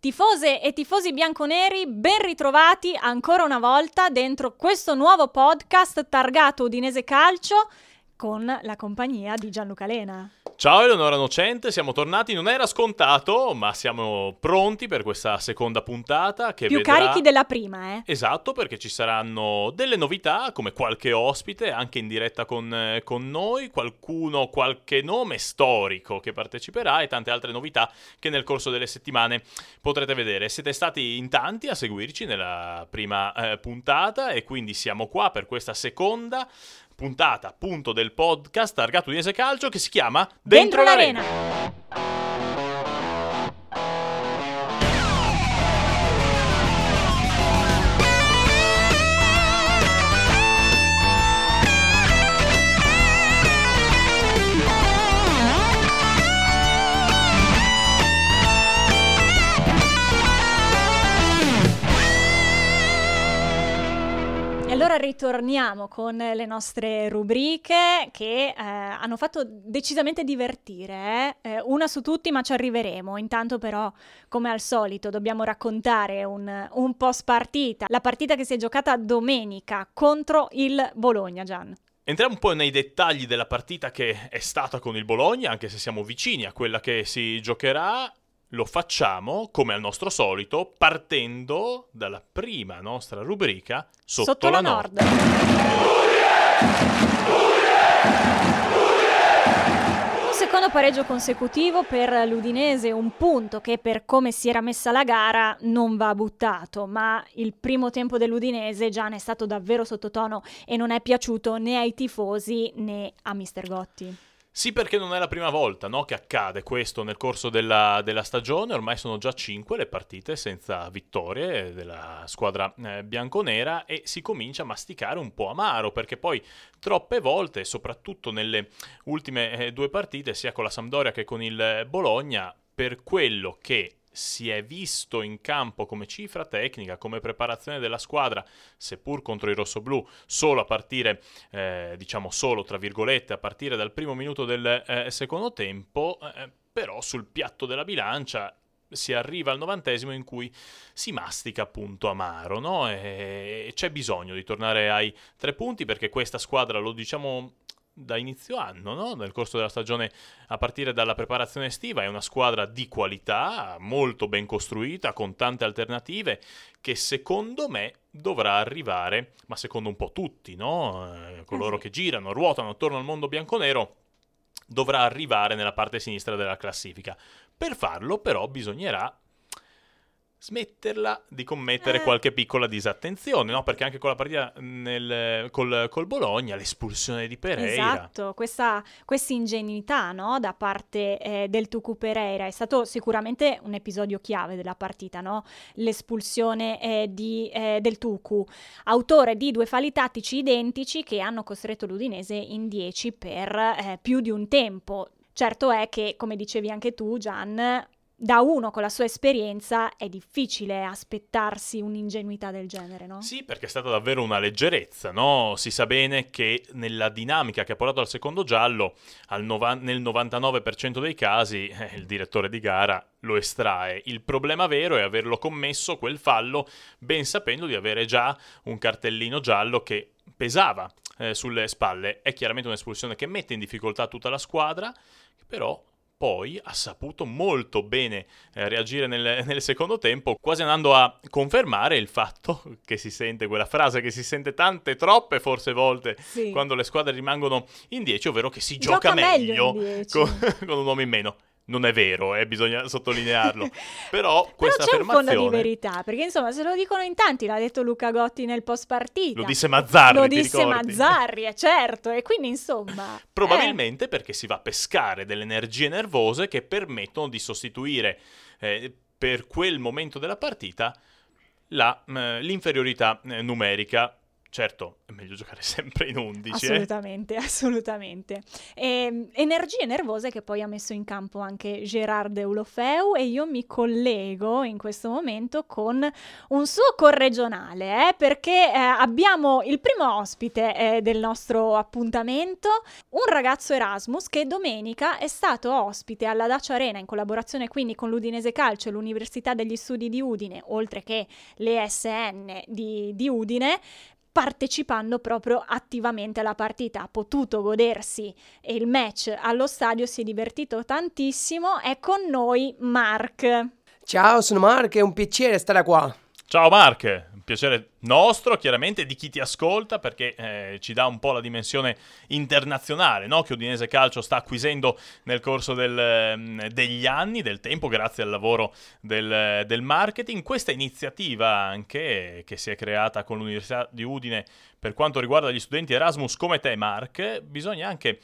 Tifose e tifosi bianconeri, ben ritrovati ancora una volta dentro questo nuovo podcast targato Udinese Calcio con la compagnia di Gianluca Lena. Ciao Eleonora Nocente, siamo tornati, non era scontato, ma siamo pronti per questa seconda puntata che Più vedrà... carichi della prima, eh? Esatto, perché ci saranno delle novità, come qualche ospite, anche in diretta con, eh, con noi, qualcuno, qualche nome storico che parteciperà e tante altre novità che nel corso delle settimane potrete vedere. Siete stati in tanti a seguirci nella prima eh, puntata e quindi siamo qua per questa seconda puntata appunto del podcast targato Udinese Calcio che si chiama Dentro, Dentro, l'arena. Ritorniamo con le nostre rubriche che eh, hanno fatto decisamente divertire. eh. Eh, una su tutti, ma ci arriveremo. Intanto, però, come al solito, dobbiamo raccontare un, un post partita. La partita che si è giocata domenica contro il Bologna, Gian. Entriamo un po' nei dettagli della partita che è stata con il Bologna, anche se siamo vicini a quella che si giocherà. Lo facciamo, come al nostro solito, partendo dalla prima nostra rubrica Sotto, la, Nord. Un secondo pareggio consecutivo per l'Udinese, un punto che per come si era messa la gara non va buttato, ma il primo tempo dell'Udinese già ne è stato davvero sottotono e non è piaciuto né ai tifosi né a Mister Gotti. Sì, perché non è la prima volta no, che accade questo nel corso della, della stagione, ormai sono già cinque le partite senza vittorie della squadra eh, bianconera e si comincia a masticare un po' amaro, perché poi troppe volte, soprattutto nelle ultime eh, due partite, sia con la Sampdoria che con il Bologna, per quello che si è visto in campo come cifra tecnica, come preparazione della squadra, seppur contro i rossoblù, solo a partire, eh, diciamo solo tra virgolette, a partire dal primo minuto del eh, secondo tempo, eh, però sul piatto della bilancia si arriva al novantesimo in cui si mastica appunto amaro, no? E c'è bisogno di tornare ai tre punti perché questa squadra, lo diciamo da inizio anno, no? nel corso della stagione a partire dalla preparazione estiva, è una squadra di qualità, molto ben costruita, con tante alternative, che secondo me dovrà arrivare, ma secondo un po' tutti, no? Eh, coloro che girano, ruotano attorno al mondo bianconero, dovrà arrivare nella parte sinistra della classifica. Per farlo però bisognerà smetterla di commettere Eh. qualche piccola disattenzione, no? Perché anche con la partita nel- col, col Bologna, l'espulsione di Pereira. Esatto, questa ingenuità no, da parte eh, del Tucu Pereira è stato sicuramente un episodio chiave della partita, no? l'espulsione eh, di, eh, del Tucu, autore di due falli tattici identici che hanno costretto l'Udinese in 10 per eh, più di un tempo. Certo è che, come dicevi anche tu, Gian, da uno con la sua esperienza è difficile aspettarsi un'ingenuità del genere, no? Sì, perché è stata davvero una leggerezza, no? Si sa bene che nella dinamica che ha portato al secondo giallo, al nova- nel 99% dei casi, eh, il direttore di gara lo estrae. Il problema vero è averlo commesso quel fallo, ben sapendo di avere già un cartellino giallo che pesava eh, sulle spalle. È chiaramente un'espulsione che mette in difficoltà tutta la squadra, però poi ha saputo molto bene eh, reagire nel, nel secondo tempo, quasi andando a confermare il fatto che si sente quella frase che si sente tante, troppe forse volte Sì. quando le squadre rimangono in 10, ovvero che si Gioca gioca, meglio meglio 10. con, con un uomo in meno. Non è vero, eh, bisogna sottolinearlo. Però questa Però c'è un fondo di affermazione verità, perché insomma se lo dicono in tanti, l'ha detto Luca Gotti nel post partita. lo disse Mazzarri, Lo disse? Mazzarri, è certo, e quindi insomma... Probabilmente perché si va a pescare delle energie nervose che permettono di sostituire eh, per quel momento della partita la, eh, l'inferiorità eh, numerica. Certo, è meglio giocare sempre in 11. Assolutamente, eh? assolutamente. E, ehm, energie nervose che poi ha messo in campo anche Gerard Eulofeu e io mi collego in questo momento con un suo corregionale, eh, perché eh, abbiamo il primo ospite eh, del nostro appuntamento, un ragazzo Erasmus che domenica è stato ospite alla Dacia Arena in collaborazione quindi con l'Udinese Calcio e l'Università degli Studi di Udine, oltre che l'ESN di, di Udine, partecipando proprio attivamente alla partita, ha potuto godersi il match allo stadio, si è divertito tantissimo. È con noi Mark. Ciao, sono Mark, è un piacere stare qua. Ciao Mark, piacere nostro, chiaramente di chi ti ascolta, perché eh, ci dà un po' la dimensione internazionale no? che Udinese Calcio sta acquisendo nel corso del, mm, degli anni, del tempo, grazie al lavoro del, del, marketing. Questa iniziativa anche che si è creata con l'Università di Udine per quanto riguarda gli studenti Erasmus come te, Mark, bisogna anche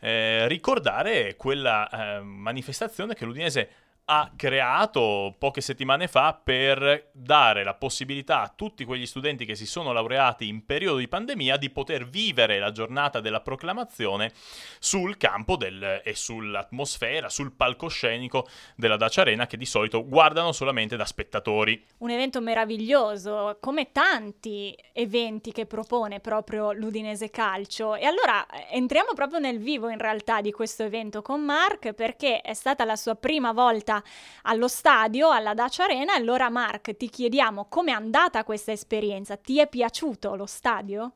eh, ricordare quella eh, manifestazione che l'Udinese ha creato poche settimane fa per dare la possibilità a tutti quegli studenti che si sono laureati in periodo di pandemia di poter vivere la giornata della proclamazione sul campo del, e sull'atmosfera, sul palcoscenico della Dacia Arena che di solito guardano solamente da spettatori. Un evento meraviglioso, come tanti eventi che propone proprio l'Udinese Calcio. E allora eh, entriamo proprio nel vivo in realtà di questo evento con Mark perché è stata la sua prima volta allo stadio, alla Dacia Arena. Allora Mark, ti chiediamo com'è andata questa esperienza? Ti è piaciuto lo stadio?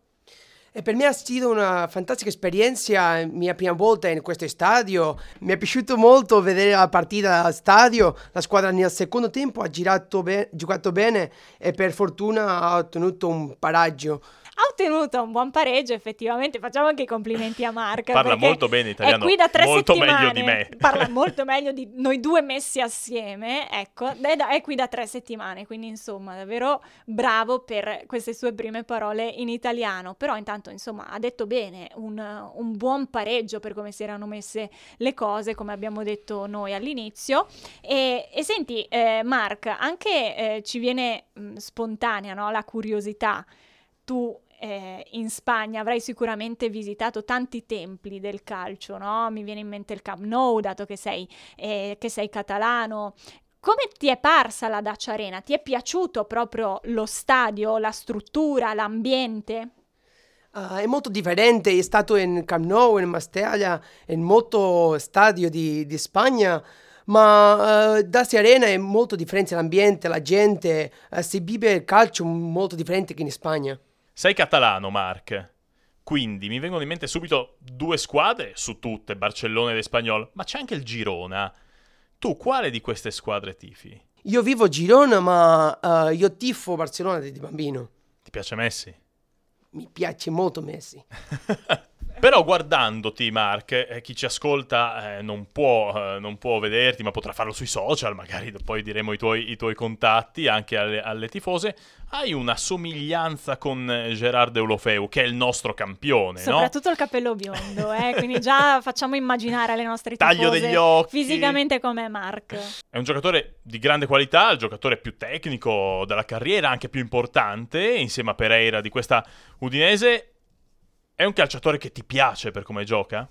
E per me è stata una fantastica esperienza, mia prima volta in questo stadio. Mi è piaciuto molto vedere la partita al stadio. La squadra nel secondo tempo ha be- giocato bene e per fortuna ha ottenuto un paraggio ha ottenuto un buon pareggio, effettivamente. Facciamo anche i complimenti a Marca. Parla molto bene italiano. È qui da tre molto settimane. meglio di me. Parla molto meglio di noi due messi assieme. Ecco, è, da, è qui da tre settimane. Quindi, insomma, davvero bravo per queste sue prime parole in italiano. Però, intanto, insomma, ha detto bene un, un buon pareggio per come si erano messe le cose, come abbiamo detto noi all'inizio. E, e senti, eh, Mark, anche eh, ci viene mh, spontanea no? la curiosità. Tu eh, in Spagna avrai sicuramente visitato tanti templi del calcio, no? Mi viene in mente il Camp Nou, dato che sei, eh, che sei catalano. Come ti è parsa la Dacia Arena? Ti è piaciuto proprio lo stadio, la struttura, l'ambiente? Uh, è molto differente, è stato in Camp Nou, in Mastella, in molto stadio di, di Spagna, ma uh, Dacia Arena è molto differente l'ambiente, la gente, uh, si vive il calcio molto differente che in Spagna. Sei catalano, Mark. Quindi mi vengono in mente subito due squadre su tutte, Barcellona ed Espagnol, ma c'è anche il Girona. Tu quale di queste squadre tifi? Io vivo a Girona, ma uh, io tifo Barcellona di bambino. Ti piace Messi? Mi piace molto Messi. Però guardandoti, Mark, eh, chi ci ascolta eh, non, può, eh, non, può, vederti, ma potrà farlo sui social, magari poi diremo i tuoi, i tuoi contatti anche alle, alle, tifose. Hai una somiglianza con eh, Gerard Eulofeu, che è il nostro campione, Soprattutto no? il capello biondo, eh? quindi già facciamo immaginare alle nostre tifose Taglio degli occhi. fisicamente come Mark. È un giocatore di grande qualità, il giocatore più tecnico della carriera, anche più importante, insieme a Pereira di questa Udinese è un calciatore che ti piace per come gioca?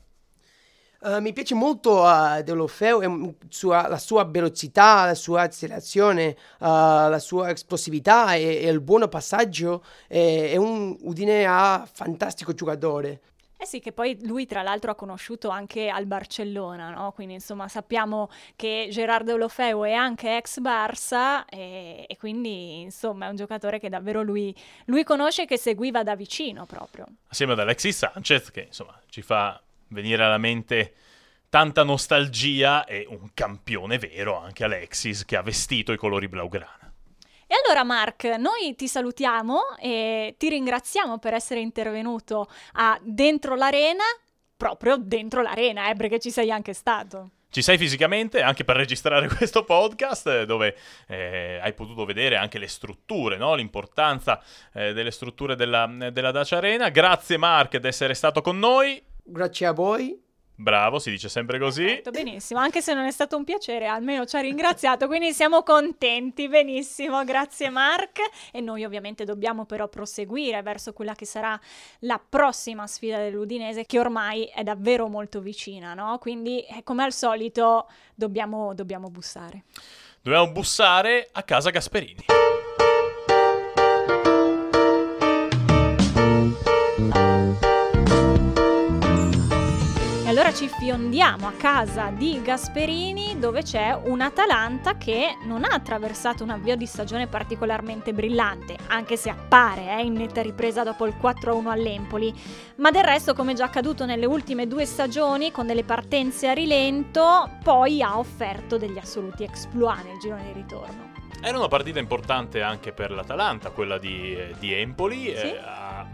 Uh, mi piace molto uh, Deulofeu, sua, la sua velocità, la sua accelerazione, uh, la sua esplosività e, e il buono passaggio. È, è un Udine A fantastico giocatore. Eh sì, che poi lui tra l'altro ha conosciuto anche al Barcellona, no? Quindi insomma sappiamo che Gerardo Olofeu è anche ex Barça e, e, quindi insomma è un giocatore che davvero lui, lui conosce e che seguiva da vicino proprio. Assieme ad Alexis Sanchez che insomma ci fa venire alla mente tanta nostalgia e un campione vero anche Alexis che ha vestito i colori blaugrana. E allora Mark, noi ti salutiamo e ti ringraziamo per essere intervenuto a Dentro l'Arena, proprio dentro l'Arena, eh, perché ci sei anche stato. Ci sei fisicamente anche per registrare questo podcast dove eh, hai potuto vedere anche le strutture, no? l'importanza eh, delle strutture della, della Dacia Arena. Grazie Mark di essere stato con noi. Grazie a voi Bravo, si dice sempre così. Perfetto, benissimo, anche se non è stato un piacere, almeno ci ha ringraziato, quindi siamo contenti, benissimo, grazie Mark. E noi ovviamente dobbiamo però proseguire verso quella che sarà la prossima sfida dell'Udinese, che ormai è davvero molto vicina, no? Quindi, eh, come al solito, dobbiamo, dobbiamo bussare. Dobbiamo bussare a casa Gasperini. Ci fiondiamo a casa di Gasperini dove c'è un Atalanta che non ha attraversato un avvio di stagione particolarmente brillante, anche se appare eh, in netta ripresa dopo il 4-1 all'Empoli, ma del resto come già accaduto nelle ultime due stagioni con delle partenze a rilento, poi ha offerto degli assoluti exploit nel girone di ritorno. Era una partita importante anche per l'Atalanta, quella di, di Empoli. Sì. Eh,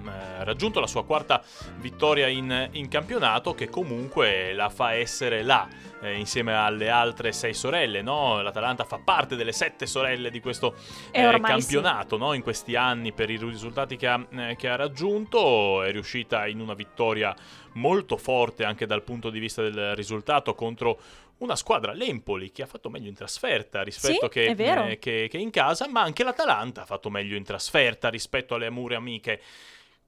eh, raggiunto la sua quarta vittoria in, in, campionato, che comunque la fa essere là, eh, insieme alle altre sei sorelle. No? L'Atalanta fa parte delle sette sorelle di questo eh, campionato sì. no? in questi anni per i risultati che ha, eh, che ha raggiunto. È riuscita in una vittoria molto forte anche dal punto di vista del risultato contro una squadra, l'Empoli, che ha fatto meglio in trasferta rispetto sì, che, eh, che, che, in casa, ma anche l'Atalanta ha fatto meglio in trasferta rispetto alle amure amiche.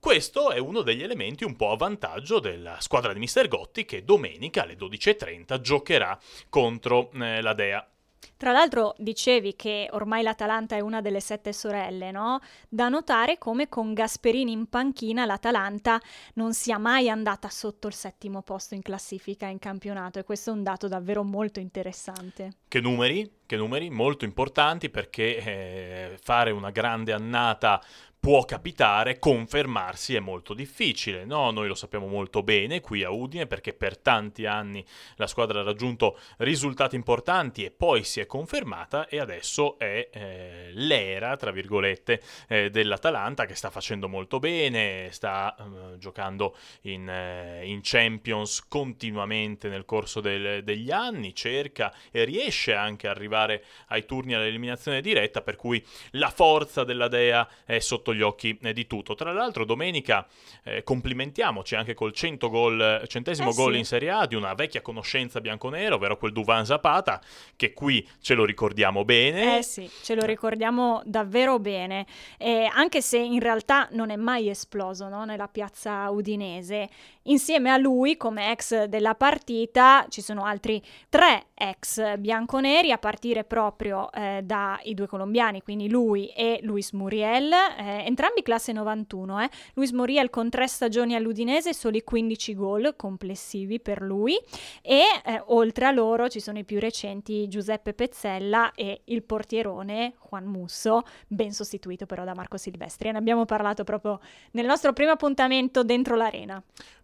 Questo è uno degli elementi un po' a vantaggio della squadra di Mister Gotti che domenica alle 12.30 giocherà contro eh, la Dea. Tra l'altro dicevi che ormai l'Atalanta è una delle sette sorelle, no? Da notare come con Gasperini in panchina l'Atalanta non sia mai andata sotto il settimo posto in classifica in campionato e questo è un dato davvero molto interessante. Che numeri? Che numeri molto importanti perché eh, fare una grande annata può capitare, confermarsi è molto difficile. No? Noi lo sappiamo molto bene qui a Udine perché per tanti anni la squadra ha raggiunto risultati importanti e poi si è confermata e adesso è eh, l'era, tra virgolette, eh, dell'Atalanta che sta facendo molto bene, sta eh, giocando in, eh, in, Champions continuamente nel corso del, degli anni, cerca e riesce anche ad arrivare ai turni all'eliminazione diretta, per cui la forza della Dea è sotto sotto gli occhi eh, di tutto. Tra l'altro domenica eh, complimentiamoci anche col 100 gol, centesimo eh gol sì. in Serie A di una vecchia conoscenza bianconera, ovvero quel Duvan Zapata, che qui ce lo ricordiamo bene. Eh sì, ce lo ricordiamo davvero bene, eh, anche se in realtà non è mai esploso no? nella piazza udinese. Insieme a lui, come ex della partita, ci sono altri tre ex bianconeri, a partire proprio eh, dai due colombiani, quindi lui e Luis Muriel, eh, entrambi classe 91. Eh. Luis Muriel con tre stagioni all'Udinese, soli 15 gol complessivi per lui, e eh, oltre a loro ci sono i più recenti Giuseppe Pezzella e il portierone Juan Musso, ben sostituito però da Marco Silvestri. Ne abbiamo parlato proprio nel nostro primo appuntamento dentro l'arena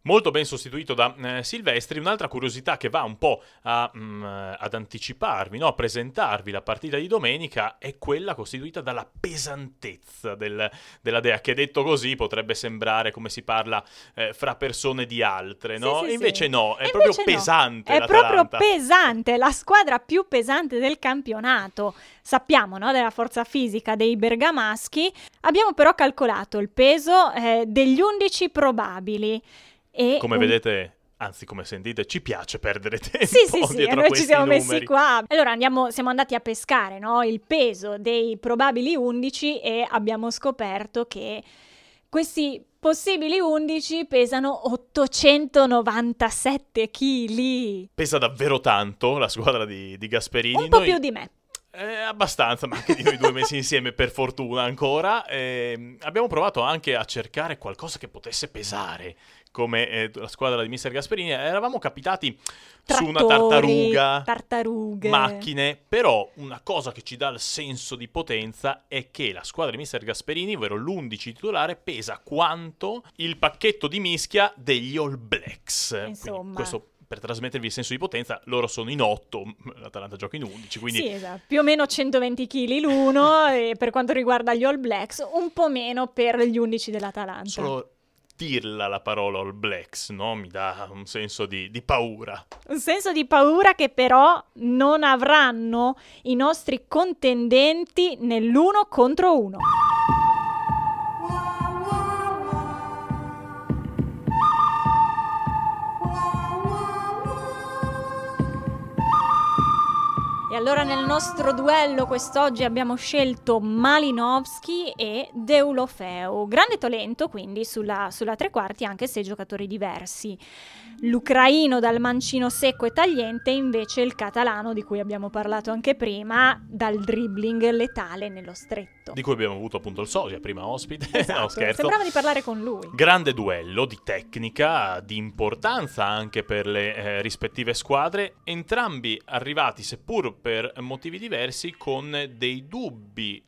molto ben sostituito da eh, Silvestri. Un'altra curiosità che va un po' a, mh, mm, ad anticiparvi, no? a presentarvi la partita di domenica è quella costituita dalla pesantezza del, della Dea, che detto così potrebbe sembrare come si parla eh, fra persone di altre, no? Sì, sì, invece sì. no, è e proprio no. pesante. È proprio pesante, la squadra più pesante del campionato. Sappiamo no, della forza fisica dei bergamaschi, abbiamo però calcolato il peso eh, degli 11 probabili. E Come un... vedete, anzi come sentite, ci piace perdere tempo Sì, sì, sì, e noi ci siamo numeri. messi qua. Allora andiamo, siamo andati a pescare no? il peso dei probabili 11 e abbiamo scoperto che questi possibili 11 pesano 897 kg. Pesa davvero tanto la squadra di, di Gasperini. Un po' Noi... più di me. Eh, abbastanza, ma anche di noi due messi insieme per fortuna ancora. Eh, abbiamo provato anche a cercare qualcosa che potesse pesare come eh, la squadra di Mister Gasperini. Eravamo capitati Trattori, su una tartaruga, tartarughe. macchine, però una cosa che ci dà il senso di potenza è che la squadra di Mister Gasperini, ovvero l'11 titolare, pesa quanto il pacchetto di mischia degli All Blacks. Insomma. Quindi questo per trasmettervi il senso di potenza, loro sono in 8, l'Atalanta gioca in 11, quindi... Sì, esatto. più o meno 120 kg l'uno e per quanto riguarda gli All Blacks un po' meno per gli 11 dell'Atalanta. Solo dirla la parola All Blacks, no? Mi dà un senso di, di paura. Un senso di paura che però non avranno i nostri contendenti nell'uno contro uno. E allora nel nostro duello quest'oggi abbiamo scelto Malinowski e Deulofeu. Grande talento quindi sulla, sulla tre quarti anche se giocatori diversi. L'ucraino dal mancino secco e tagliente invece il catalano di cui abbiamo parlato anche prima dal dribbling letale nello stretto. Di cui abbiamo avuto appunto il Sosia, prima ospite. Esatto, no, scherzo. Sembrava di parlare con lui. Grande duello di tecnica, di importanza anche per le eh, rispettive squadre, entrambi arrivati seppur per motivi diversi con dei dubbi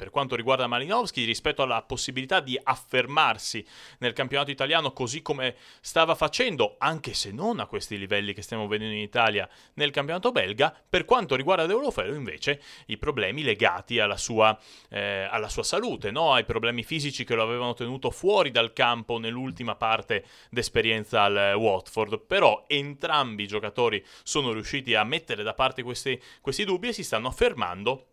per quanto riguarda Malinowski rispetto alla possibilità di affermarsi nel campionato italiano così come stava facendo, anche se non a questi livelli che stiamo vedendo in Italia nel campionato belga, per quanto riguarda Deulofeu invece i problemi legati alla sua, eh, alla sua salute, no? ai problemi fisici che lo avevano tenuto fuori dal campo nell'ultima parte d'esperienza al Watford, però entrambi i giocatori sono riusciti a mettere da parte questi, questi dubbi e si stanno affermando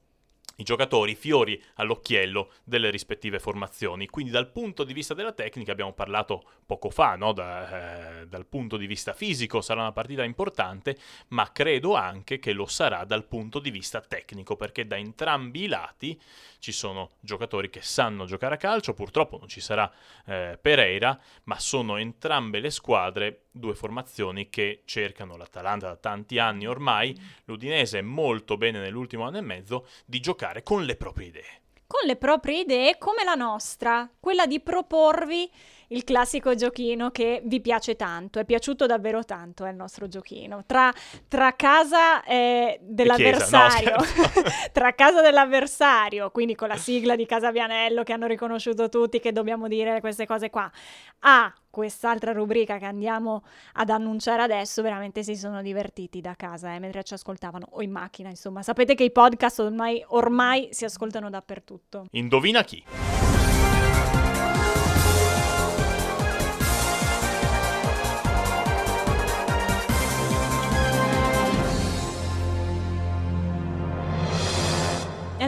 i giocatori fiori all'occhiello delle rispettive formazioni. Quindi dal punto di vista della tecnica abbiamo parlato poco fa, no? da, eh, dal punto di vista fisico sarà una partita importante, ma credo anche che lo sarà dal punto di vista tecnico, perché da entrambi i lati ci sono giocatori che sanno giocare a calcio, purtroppo non ci sarà eh, Pereira, ma sono entrambe le squadre due formazioni che cercano l'Atalanta da tanti anni ormai, l'Udinese molto bene nell'ultimo anno e mezzo, di giocare con le proprie idee. Con le proprie idee come la nostra, quella di proporvi il classico giochino che vi piace tanto, è piaciuto davvero tanto è il nostro giochino. Tra, tra casa eh, dell'avversario, Chiesa, no, tra casa dell'avversario, quindi con la sigla di Casa Vianello che hanno riconosciuto tutti che dobbiamo dire queste cose qua, a quest'altra rubrica che andiamo ad annunciare adesso, veramente si sono divertiti da casa eh, mentre ci ascoltavano o in macchina, insomma. Sapete che i podcast ormai, ormai si ascoltano dappertutto. Indovina chi?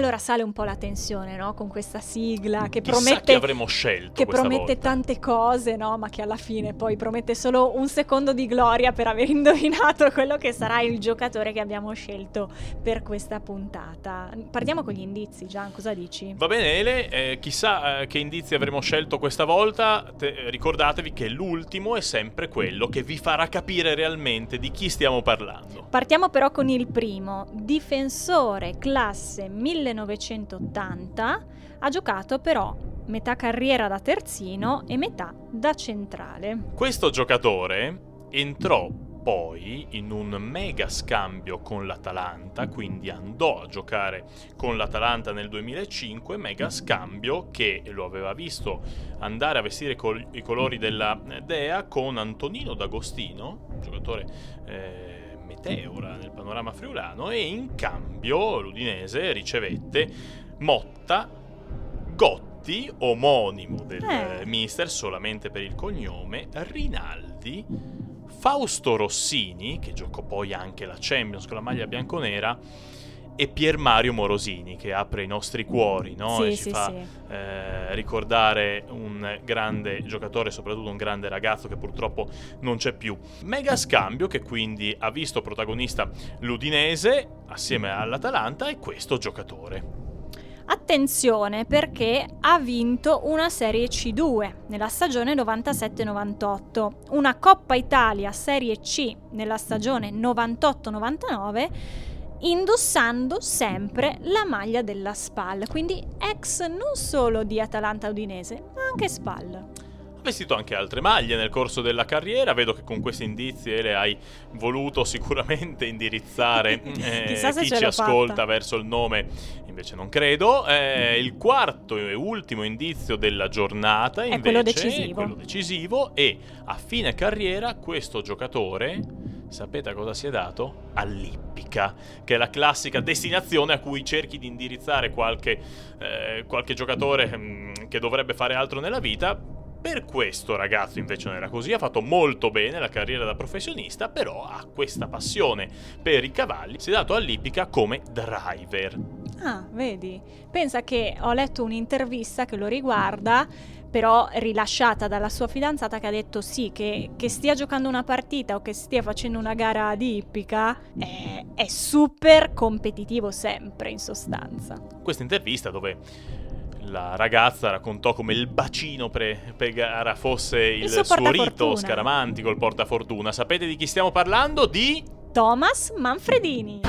Allora sale un po' la tensione, no? Con questa sigla che Chissà promette, chi avremmo scelto che promette volta. tante cose, no? Ma che alla fine poi promette solo un secondo di gloria per aver indovinato quello che sarà il giocatore che abbiamo scelto per questa puntata. Partiamo con gli indizi, Gian, cosa dici? Va bene Ele, eh, chissà eh, che indizi avremo scelto questa volta, Te- eh, ricordatevi che l'ultimo è sempre quello che vi farà capire realmente di chi stiamo parlando. Partiamo però con il primo, difensore classe 1980, ha giocato però metà carriera da terzino e metà da centrale. Questo giocatore entrò poi in un mega scambio con l'Atalanta, quindi andò a giocare con l'Atalanta nel 2005, mega scambio che lo aveva visto andare a vestire col- i colori della Dea con Antonino D'Agostino, giocatore eh, meteora nel panorama friulano, e in cambio l'Udinese ricevette Motta, Gotti, omonimo del Eh. mister solamente per il cognome, Rinaldi, Fausto Rossini, che giocò poi anche la Champions con la maglia bianconera, e Pier Mario Morosini, che apre i nostri cuori, no? Sì, e ci sì, fa sì. eh, ricordare un grande giocatore, soprattutto un grande ragazzo che purtroppo non c'è più. Mega scambio che quindi ha visto protagonista l'Udinese assieme all'Atalanta e questo giocatore. Attenzione perché ha vinto una Serie C2 nella stagione 97-98, una Coppa Italia Serie C nella stagione 98-99, indossando sempre la maglia della SPAL, quindi ex non solo di Atalanta Udinese, ma anche SPAL. Ha vestito anche altre maglie nel corso della carriera, vedo che con questi indizi le hai voluto sicuramente indirizzare eh, chi ci ascolta fatta. verso il nome, invece non credo. Eh, il quarto e ultimo indizio della giornata È invece quello decisivo. quello decisivo e a fine carriera questo giocatore, sapete a cosa si è dato? All'Ippica, che è la classica destinazione a cui cerchi di indirizzare qualche, eh, qualche giocatore mm, che dovrebbe fare altro nella vita. Per questo ragazzo invece non era così, ha fatto molto bene la carriera da professionista, però ha questa passione per i cavalli, si è dato all'Ippica come driver. Ah, vedi. Pensa che ho letto un'intervista che lo riguarda, però rilasciata dalla sua fidanzata che ha detto sì, che, che stia giocando una partita o che stia facendo una gara di ippica è, è super competitivo sempre in sostanza. Questa intervista dove la ragazza raccontò come il bacino pre, pre gara fosse il, Il suo suo rito scaramantico, il portafortuna. Sapete di chi stiamo parlando? Di... Thomas Manfredini.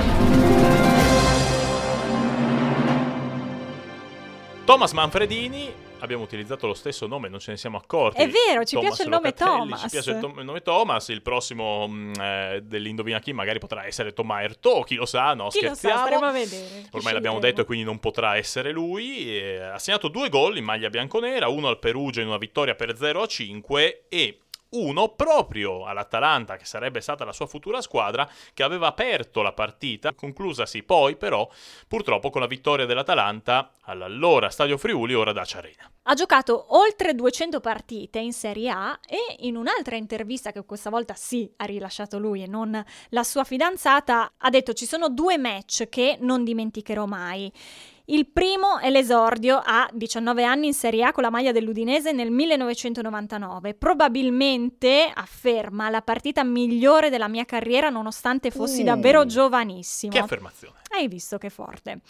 Thomas Manfredini, abbiamo utilizzato lo stesso nome, non ce ne siamo accorti. È vero, ci piace il nome Locatelli, Thomas. Ci piace il, to- il nome Thomas. Il prossimo mh, eh, dell'Indovina chi magari potrà essere Tommaso Erto, chi lo sa, no, Chi lo sa, scherziamo. staremo a vedere. Ormai l'abbiamo detto e quindi non potrà essere lui. E ha segnato due gol in maglia bianconera, uno al Perugia in una vittoria per 0 a 5 e uno proprio all'Atalanta, che sarebbe stata la sua futura squadra, che aveva aperto la partita, conclusasi poi però purtroppo con la vittoria dell'Atalanta all'allora Stadio Friuli, ora Dacia Arena. Ha giocato oltre 200 partite in Serie A e in un'altra intervista che questa volta sì ha rilasciato lui e non la sua fidanzata ha detto ci sono due match che non dimenticherò mai. Il primo è l'esordio a 19 anni in Serie A con la maglia dell'Udinese nel 1999. Probabilmente, afferma, la partita migliore della mia carriera nonostante fossi Uh. davvero giovanissimo. Che affermazione. Hai visto che forte.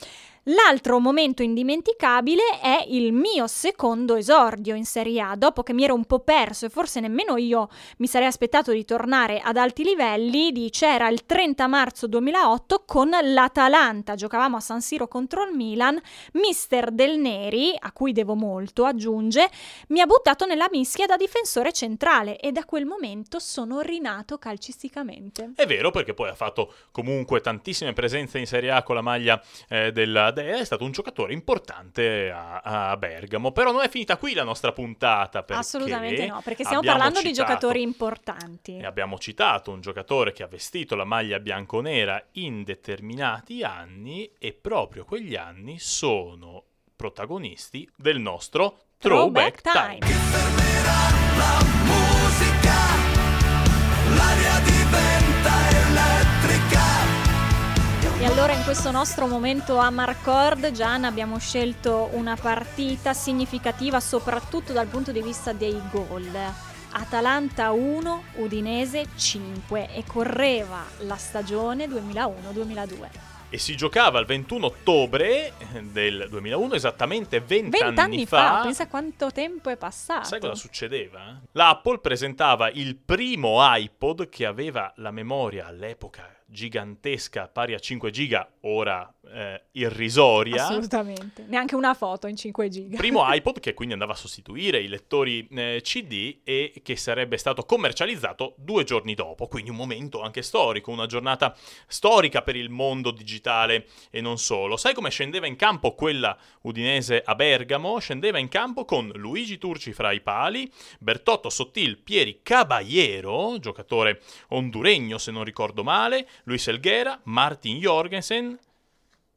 L'altro momento indimenticabile è il mio secondo esordio in Serie A, dopo che mi ero un po' perso e forse nemmeno io mi sarei aspettato di tornare ad alti livelli, dice era il 30 marzo 2008 con l'Atalanta, giocavamo a San Siro contro il Milan, mister Del Neri, a cui devo molto, aggiunge, mi ha buttato nella mischia da difensore centrale e da quel momento sono rinato calcisticamente. È vero perché poi ha fatto comunque tantissime presenze in Serie A con la maglia eh, della Dea, è stato un giocatore importante a, a Bergamo, però non è finita qui la nostra puntata perché Assolutamente no, perché stiamo abbiamo parlando di citato- giocatori importanti. E abbiamo citato un giocatore che ha vestito la maglia bianconera in determinati anni e proprio quegli anni sono protagonisti del nostro Throwback Throwback, Time. Time. E allora in questo nostro momento a Marcord, Gian, abbiamo scelto una partita significativa soprattutto dal punto di vista dei gol. Atalanta 1, Udinese 5 e correva la stagione 2001-2002. E si giocava il 21 ottobre del 2001, esattamente 20, Vent'anni fa, pensa quanto tempo è passato. Sai cosa succedeva? L'Apple presentava il primo iPod che aveva la memoria all'epoca gigantesca, pari a 5 giga, ora eh, irrisoria. Assolutamente, neanche una foto in 5 giga. Primo iPod che quindi andava a sostituire i lettori eh, CD e che sarebbe stato commercializzato due giorni dopo, quindi un momento anche storico, una giornata storica per il mondo digitale e non solo. Sai come scendeva in campo quella udinese a Bergamo? Scendeva in campo con Luigi Turci fra i pali, Bertotto Sottil, Pieri Caballero, giocatore honduregno se non ricordo male, Luis Elguera, Martin Jorgensen,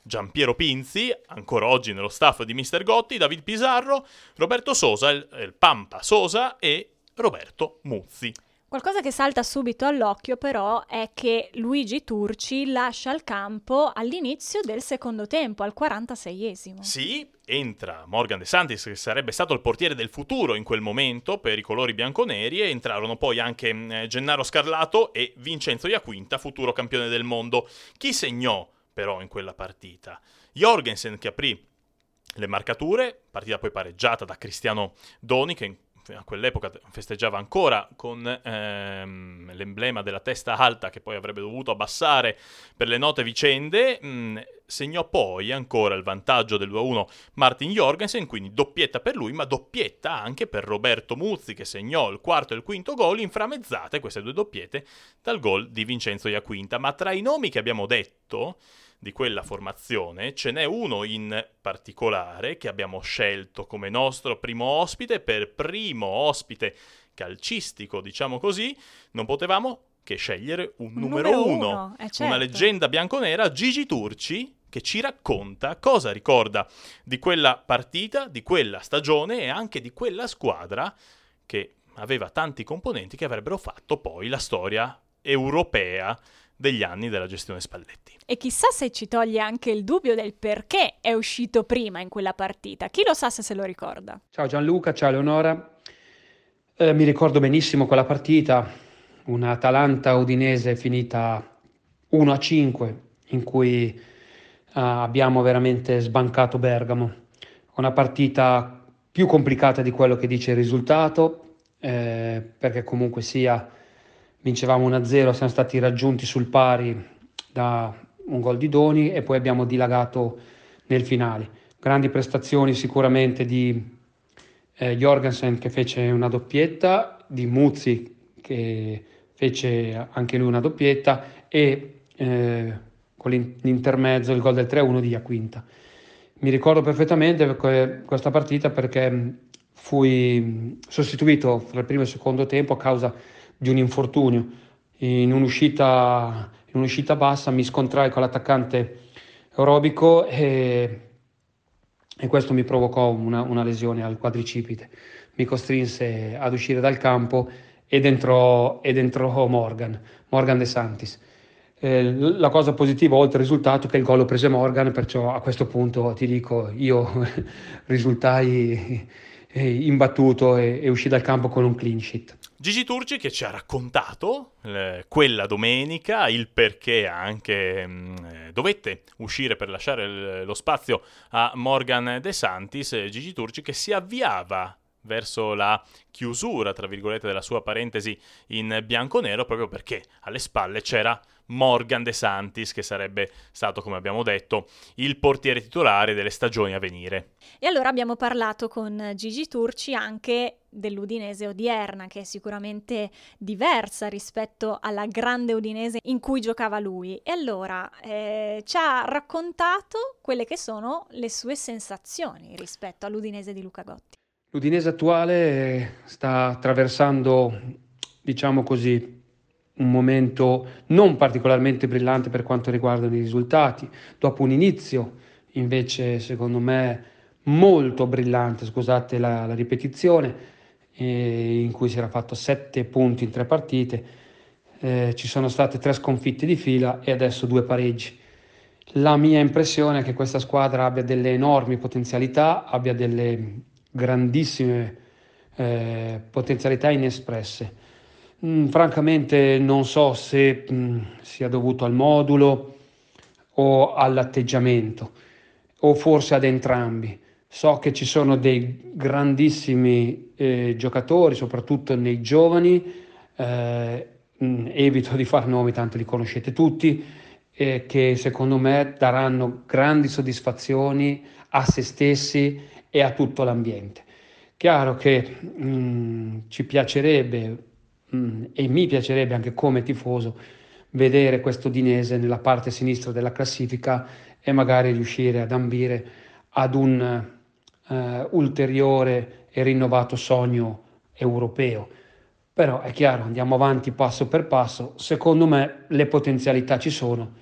Giampiero Pinzi, ancora oggi nello staff di Mr. Gotti, David Pizarro, Roberto Sosa, il, il Pampa Sosa e Roberto Muzzi. Qualcosa che salta subito all'occhio però è che Luigi Turci lascia il campo all'inizio del secondo tempo, al 46esimo. Sì, entra Morgan De Santis, che sarebbe stato il portiere del futuro in quel momento per i colori bianconeri, e entrarono poi anche eh, Gennaro Scarlato e Vincenzo Iaquinta, futuro campione del mondo. Chi segnò però in quella partita? Jorgensen che aprì le marcature, partita poi pareggiata da Cristiano Doni, che a quell'epoca festeggiava ancora con ehm, l'emblema della testa alta che poi avrebbe dovuto abbassare per le note vicende, mh, segnò poi ancora il vantaggio del 2-1 Martin Jorgensen, quindi doppietta per lui, ma doppietta anche per Roberto Muzzi che segnò il quarto e il quinto gol inframezzate, queste due doppiette, dal gol di Vincenzo Iaquinta. Ma tra i nomi che abbiamo detto di quella formazione, ce n'è uno in particolare che abbiamo scelto come nostro primo ospite, per primo ospite calcistico, diciamo così, non potevamo che scegliere un, Un numero, numero uno, uno, eh, certo. una leggenda bianconera, Gigi Turci, che ci racconta cosa ricorda di quella partita, di quella stagione e anche di quella squadra che aveva tanti componenti che avrebbero fatto poi la storia europea degli anni della gestione Spalletti. E chissà se ci toglie anche il dubbio del perché è uscito prima in quella partita. Chi lo sa se se lo ricorda? Ciao Gianluca, ciao Leonora. Eh, mi ricordo benissimo quella partita, una Atalanta Udinese finita 1 a 5, in cui eh, abbiamo veramente sbancato Bergamo. Una partita più complicata di quello che dice il risultato, eh, perché comunque sia vincevamo 1-0, siamo stati raggiunti sul pari da un gol di Doni e poi abbiamo dilagato nel finale. Grandi prestazioni sicuramente di eh, Jorgensen che fece una doppietta, di Muzzi che fece anche lui una doppietta e eh, con l'intermezzo il gol del 3-1 di Iaquinta. Mi ricordo perfettamente questa partita perché fui sostituito fra il primo e il secondo tempo a causa di un infortunio. In un'uscita, in un'uscita bassa mi scontrai con l'attaccante Robico e, e questo mi provocò una, una, lesione al quadricipite. Mi costrinse ad uscire dal campo ed entrò, ed entrò Morgan, Morgan De Santis. Eh, la cosa positiva oltre al risultato è che il gol lo prese Morgan, perciò a questo punto ti dico, io risultai imbattuto e, e uscì dal campo con un clean sheet. Gigi Turci che ci ha raccontato eh, quella domenica il perché anche mh, mm, eh, dovette uscire per lasciare il, lo spazio a Morgan De Santis, Gigi Turci che si avviava verso la chiusura, tra virgolette, della sua parentesi in bianco-nero, proprio perché alle spalle c'era Morgan De Santis, che sarebbe stato, come abbiamo detto, il portiere titolare delle stagioni a venire. E allora abbiamo parlato con Gigi Turci anche dell'Udinese odierna, che è sicuramente diversa rispetto alla grande Udinese in cui giocava lui. E allora eh, ci ha raccontato quelle che sono le sue sensazioni rispetto all'Udinese di Luca Gotti. L'Udinese attuale sta attraversando, diciamo così, un momento non particolarmente brillante per quanto riguarda i risultati, dopo un inizio invece secondo me molto brillante, scusate la, la ripetizione, eh, in cui si era fatto sette punti in tre partite, eh, ci sono state tre sconfitte di fila e adesso due pareggi. La mia impressione è che questa squadra abbia delle enormi potenzialità, abbia delle grandissime eh, potenzialità inespresse Mm, francamente non so se mm, sia dovuto al modulo o all'atteggiamento o forse ad entrambi. So che ci sono dei grandissimi eh, giocatori, soprattutto nei giovani, eh, mm, evito di far nomi, tanto li conoscete tutti, eh, che secondo me daranno grandi soddisfazioni a se stessi e a tutto l'ambiente. Chiaro che mh, ci piacerebbe Mm, e mi piacerebbe anche come tifoso vedere questo Dinese nella parte sinistra della classifica e magari riuscire ad ambire ad un uh, ulteriore e rinnovato sogno europeo. Però è chiaro, andiamo avanti passo per passo, secondo me le potenzialità ci sono,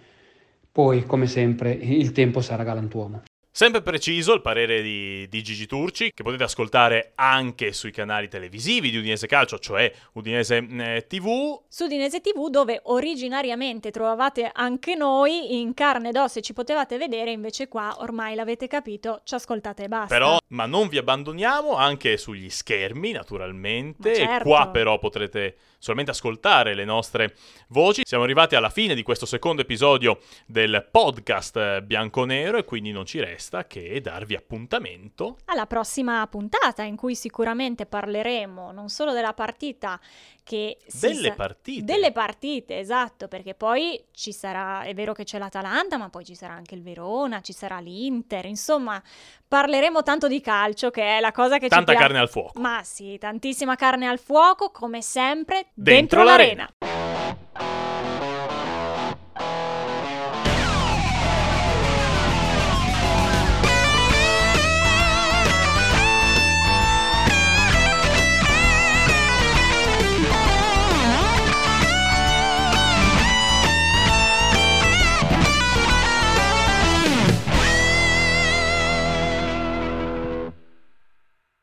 poi come sempre il tempo sarà galantuomo. Sempre preciso il parere di, di, Gigi Turci, che potete ascoltare anche sui canali televisivi di Udinese Calcio, cioè Udinese eh, TV. Su Udinese TV, dove originariamente trovavate anche noi in carne ed ossa e ci potevate vedere, invece qua ormai l'avete capito, ci ascoltate e basta. Però, ma non vi abbandoniamo anche sugli schermi, naturalmente. Certo. Qua però potrete solamente ascoltare le nostre voci. Siamo arrivati alla fine di questo secondo episodio del podcast eh, bianconero e quindi non ci resta che darvi appuntamento. Alla prossima puntata in cui sicuramente parleremo non solo della partita che delle sa- partite. delle partite esatto perché poi ci sarà è vero che c'è l'Atalanta ma poi ci sarà anche il Verona ci sarà l'Inter insomma parleremo tanto di calcio che è la cosa che tanta ci carne al fuoco. Ma sì tantissima carne al fuoco come sempre dentro, l'arena.